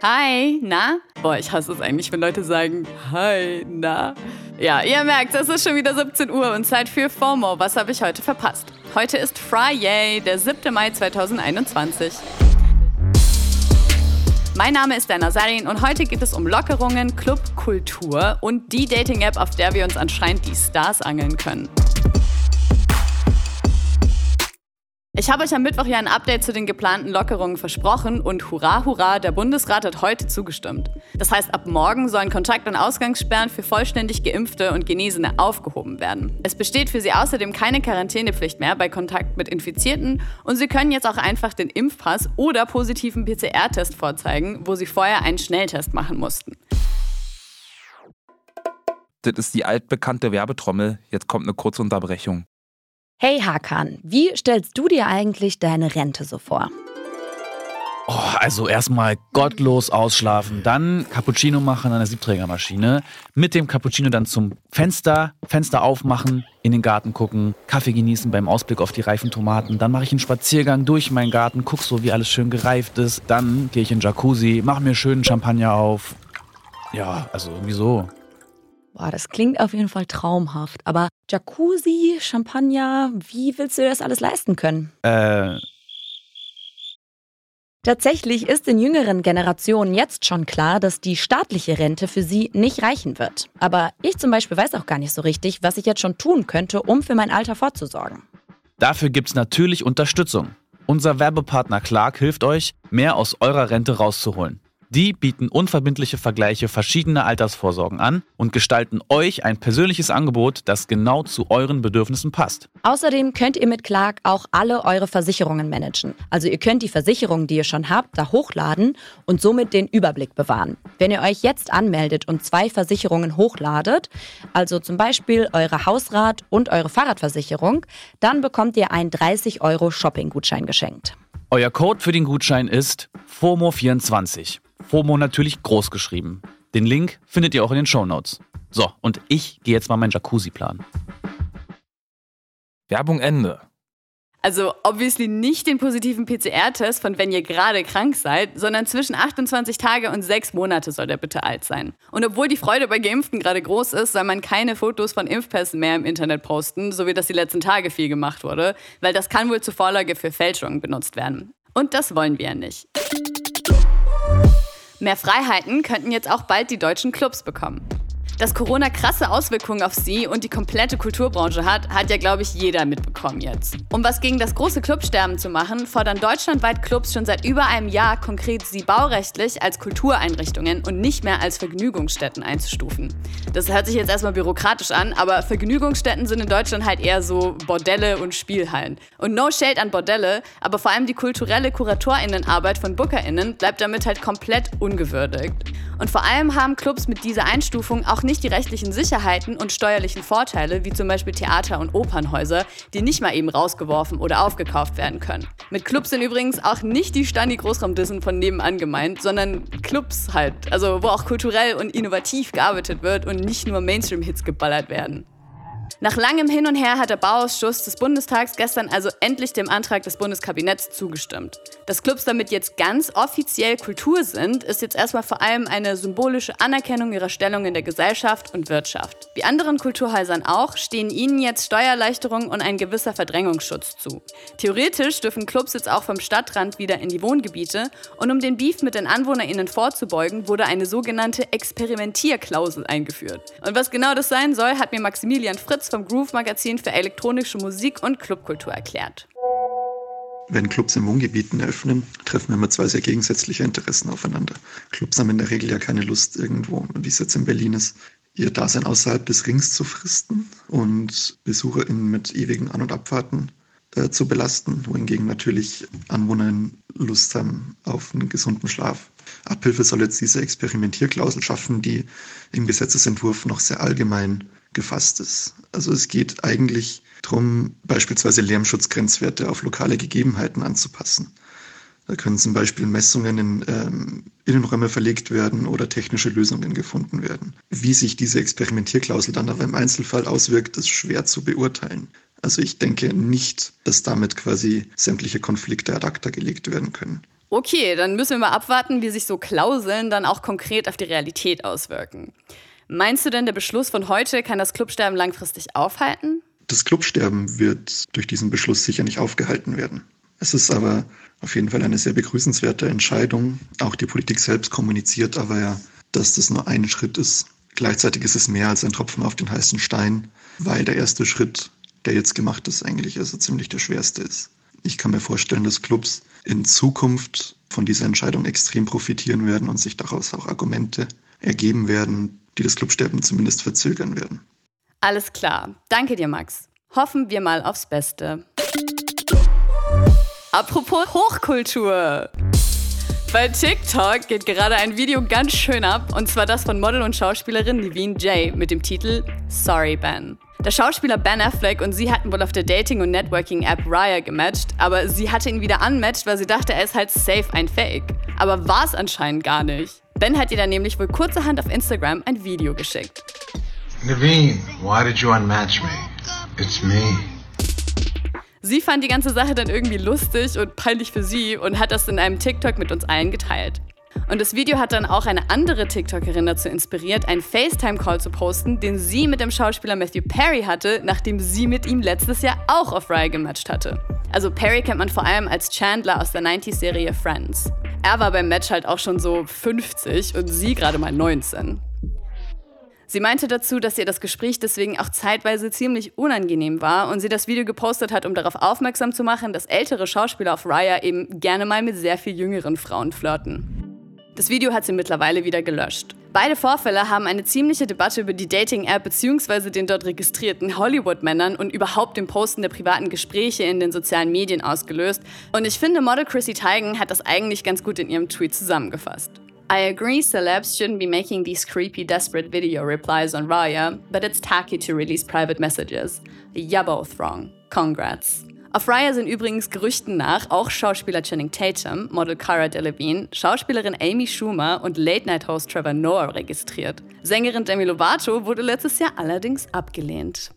Hi, na? Boah, ich hasse es eigentlich, wenn Leute sagen, hi, na? Ja, ihr merkt, es ist schon wieder 17 Uhr und Zeit für FOMO. Was habe ich heute verpasst? Heute ist Friday, der 7. Mai 2021. Mein Name ist Dana Sarin und heute geht es um Lockerungen, Clubkultur und die Dating-App, auf der wir uns anscheinend die Stars angeln können. Ich habe euch am Mittwoch ja ein Update zu den geplanten Lockerungen versprochen und hurra, hurra, der Bundesrat hat heute zugestimmt. Das heißt, ab morgen sollen Kontakt- und Ausgangssperren für vollständig Geimpfte und Genesene aufgehoben werden. Es besteht für sie außerdem keine Quarantänepflicht mehr bei Kontakt mit Infizierten und sie können jetzt auch einfach den Impfpass oder positiven PCR-Test vorzeigen, wo sie vorher einen Schnelltest machen mussten. Das ist die altbekannte Werbetrommel. Jetzt kommt eine kurze Unterbrechung. Hey Hakan, wie stellst du dir eigentlich deine Rente so vor? Oh, also erstmal gottlos ausschlafen, dann Cappuccino machen an der Siebträgermaschine, mit dem Cappuccino dann zum Fenster, Fenster aufmachen, in den Garten gucken, Kaffee genießen beim Ausblick auf die reifen Tomaten, dann mache ich einen Spaziergang durch meinen Garten, guck so, wie alles schön gereift ist, dann gehe ich in den Jacuzzi, mache mir schönen Champagner auf. Ja, also irgendwie so. Boah, das klingt auf jeden Fall traumhaft. Aber Jacuzzi, Champagner, wie willst du das alles leisten können? Äh. Tatsächlich ist in jüngeren Generationen jetzt schon klar, dass die staatliche Rente für sie nicht reichen wird. Aber ich zum Beispiel weiß auch gar nicht so richtig, was ich jetzt schon tun könnte, um für mein Alter vorzusorgen. Dafür gibt's natürlich Unterstützung. Unser Werbepartner Clark hilft euch, mehr aus eurer Rente rauszuholen. Die bieten unverbindliche Vergleiche verschiedener Altersvorsorgen an und gestalten euch ein persönliches Angebot, das genau zu euren Bedürfnissen passt. Außerdem könnt ihr mit Clark auch alle eure Versicherungen managen. Also ihr könnt die Versicherungen, die ihr schon habt, da hochladen und somit den Überblick bewahren. Wenn ihr euch jetzt anmeldet und zwei Versicherungen hochladet, also zum Beispiel eure Hausrat- und eure Fahrradversicherung, dann bekommt ihr einen 30 Euro Shopping-Gutschein geschenkt. Euer Code für den Gutschein ist FOMO24. FOMO natürlich groß geschrieben. Den Link findet ihr auch in den Show Notes. So, und ich gehe jetzt mal meinen Jacuzzi planen. Werbung Ende. Also obviously nicht den positiven PCR-Test von wenn ihr gerade krank seid, sondern zwischen 28 Tage und 6 Monate soll der bitte alt sein. Und obwohl die Freude bei Geimpften gerade groß ist, soll man keine Fotos von Impfpässen mehr im Internet posten, so wie das die letzten Tage viel gemacht wurde, weil das kann wohl zur Vorlage für Fälschungen benutzt werden. Und das wollen wir ja nicht. Mehr Freiheiten könnten jetzt auch bald die deutschen Clubs bekommen. Dass Corona krasse Auswirkungen auf sie und die komplette Kulturbranche hat, hat ja, glaube ich, jeder mitbekommen jetzt. Um was gegen das große Clubsterben zu machen, fordern deutschlandweit Clubs schon seit über einem Jahr konkret, sie baurechtlich als Kultureinrichtungen und nicht mehr als Vergnügungsstätten einzustufen. Das hört sich jetzt erstmal bürokratisch an, aber Vergnügungsstätten sind in Deutschland halt eher so Bordelle und Spielhallen. Und no shade an Bordelle, aber vor allem die kulturelle KuratorInnenarbeit von BookerInnen bleibt damit halt komplett ungewürdigt. Und vor allem haben Clubs mit dieser Einstufung auch nicht die rechtlichen Sicherheiten und steuerlichen Vorteile, wie zum Beispiel Theater- und Opernhäuser, die nicht mal eben rausgeworfen oder aufgekauft werden können. Mit Clubs sind übrigens auch nicht die Stani-Großraumdissen von nebenan gemeint, sondern Clubs halt, also wo auch kulturell und innovativ gearbeitet wird und nicht nur Mainstream-Hits geballert werden. Nach langem Hin und Her hat der Bauausschuss des Bundestags gestern also endlich dem Antrag des Bundeskabinetts zugestimmt. Dass Clubs damit jetzt ganz offiziell Kultur sind, ist jetzt erstmal vor allem eine symbolische Anerkennung ihrer Stellung in der Gesellschaft und Wirtschaft. Wie anderen Kulturhäusern auch, stehen ihnen jetzt Steuererleichterungen und ein gewisser Verdrängungsschutz zu. Theoretisch dürfen Clubs jetzt auch vom Stadtrand wieder in die Wohngebiete und um den Beef mit den AnwohnerInnen vorzubeugen, wurde eine sogenannte Experimentierklausel eingeführt. Und was genau das sein soll, hat mir Maximilian Fritz vom Groove Magazin für elektronische Musik und Clubkultur erklärt. Wenn Clubs in Wohngebieten eröffnen, treffen immer zwei sehr gegensätzliche Interessen aufeinander. Clubs haben in der Regel ja keine Lust, irgendwo, wie es jetzt in Berlin ist, ihr Dasein außerhalb des Rings zu fristen und BesucherInnen mit ewigen An- und Abfahrten äh, zu belasten, wohingegen natürlich AnwohnerInnen Lust haben auf einen gesunden Schlaf. Abhilfe soll jetzt diese Experimentierklausel schaffen, die im Gesetzesentwurf noch sehr allgemein gefasst ist. Also es geht eigentlich darum, beispielsweise Lärmschutzgrenzwerte auf lokale Gegebenheiten anzupassen. Da können zum Beispiel Messungen in ähm, Innenräume verlegt werden oder technische Lösungen gefunden werden. Wie sich diese Experimentierklausel dann aber im Einzelfall auswirkt, ist schwer zu beurteilen. Also ich denke nicht, dass damit quasi sämtliche Konflikte ad acta gelegt werden können. Okay, dann müssen wir mal abwarten, wie sich so Klauseln dann auch konkret auf die Realität auswirken. Meinst du denn, der Beschluss von heute kann das Clubsterben langfristig aufhalten? Das Clubsterben wird durch diesen Beschluss sicher nicht aufgehalten werden. Es ist aber auf jeden Fall eine sehr begrüßenswerte Entscheidung. Auch die Politik selbst kommuniziert aber ja, dass das nur ein Schritt ist. Gleichzeitig ist es mehr als ein Tropfen auf den heißen Stein, weil der erste Schritt, der jetzt gemacht ist, eigentlich also ziemlich der schwerste ist. Ich kann mir vorstellen, dass Clubs in Zukunft von dieser Entscheidung extrem profitieren werden und sich daraus auch Argumente ergeben werden, die das Clubsterben zumindest verzögern werden. Alles klar. Danke dir, Max. Hoffen wir mal aufs Beste. Apropos Hochkultur. Bei TikTok geht gerade ein Video ganz schön ab, und zwar das von Model und Schauspielerin Niveen J mit dem Titel Sorry Ben. Der Schauspieler Ben Affleck und sie hatten wohl auf der Dating- und Networking-App Raya gematcht, aber sie hatte ihn wieder unmatched, weil sie dachte, er ist halt safe ein Fake. Aber war es anscheinend gar nicht. Ben hat ihr dann nämlich wohl kurzerhand auf Instagram ein Video geschickt. Naveen, why did you unmatch me? It's me. Sie fand die ganze Sache dann irgendwie lustig und peinlich für sie und hat das in einem TikTok mit uns allen geteilt. Und das Video hat dann auch eine andere TikTokerin dazu inspiriert, einen FaceTime-Call zu posten, den sie mit dem Schauspieler Matthew Perry hatte, nachdem sie mit ihm letztes Jahr auch auf Rye gematcht hatte. Also Perry kennt man vor allem als Chandler aus der 90s-Serie Friends. Er war beim Match halt auch schon so 50 und sie gerade mal 19. Sie meinte dazu, dass ihr das Gespräch deswegen auch zeitweise ziemlich unangenehm war und sie das Video gepostet hat, um darauf aufmerksam zu machen, dass ältere Schauspieler auf Raya eben gerne mal mit sehr viel jüngeren Frauen flirten. Das Video hat sie mittlerweile wieder gelöscht. Beide Vorfälle haben eine ziemliche Debatte über die Dating-App bzw. den dort registrierten Hollywood-Männern und überhaupt dem Posten der privaten Gespräche in den sozialen Medien ausgelöst. Und ich finde, Model Chrissy Teigen hat das eigentlich ganz gut in ihrem Tweet zusammengefasst. I agree celebs shouldn't be making these creepy, desperate video replies on Raya, but it's tacky to release private messages. You're both wrong. Congrats. Auf Raya sind übrigens Gerüchten nach auch Schauspieler Channing Tatum, Model Cara Delevingne, Schauspielerin Amy Schumer und Late-Night-Host Trevor Noah registriert. Sängerin Demi Lovato wurde letztes Jahr allerdings abgelehnt.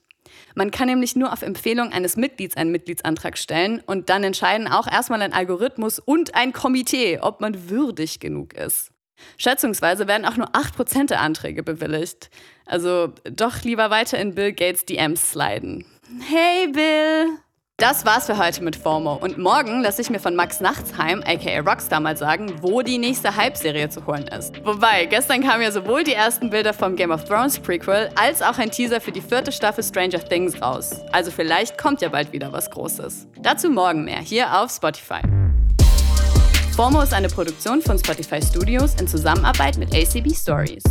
Man kann nämlich nur auf Empfehlung eines Mitglieds einen Mitgliedsantrag stellen und dann entscheiden auch erstmal ein Algorithmus und ein Komitee, ob man würdig genug ist. Schätzungsweise werden auch nur 8% der Anträge bewilligt. Also doch lieber weiter in Bill Gates DMs sliden. Hey Bill! Das war's für heute mit FOMO. Und morgen lasse ich mir von Max Nachtsheim, aka Rockstar, mal sagen, wo die nächste Hype-Serie zu holen ist. Wobei, gestern kamen ja sowohl die ersten Bilder vom Game of Thrones Prequel als auch ein Teaser für die vierte Staffel Stranger Things raus. Also vielleicht kommt ja bald wieder was Großes. Dazu morgen mehr, hier auf Spotify. FOMO ist eine Produktion von Spotify Studios in Zusammenarbeit mit ACB Stories.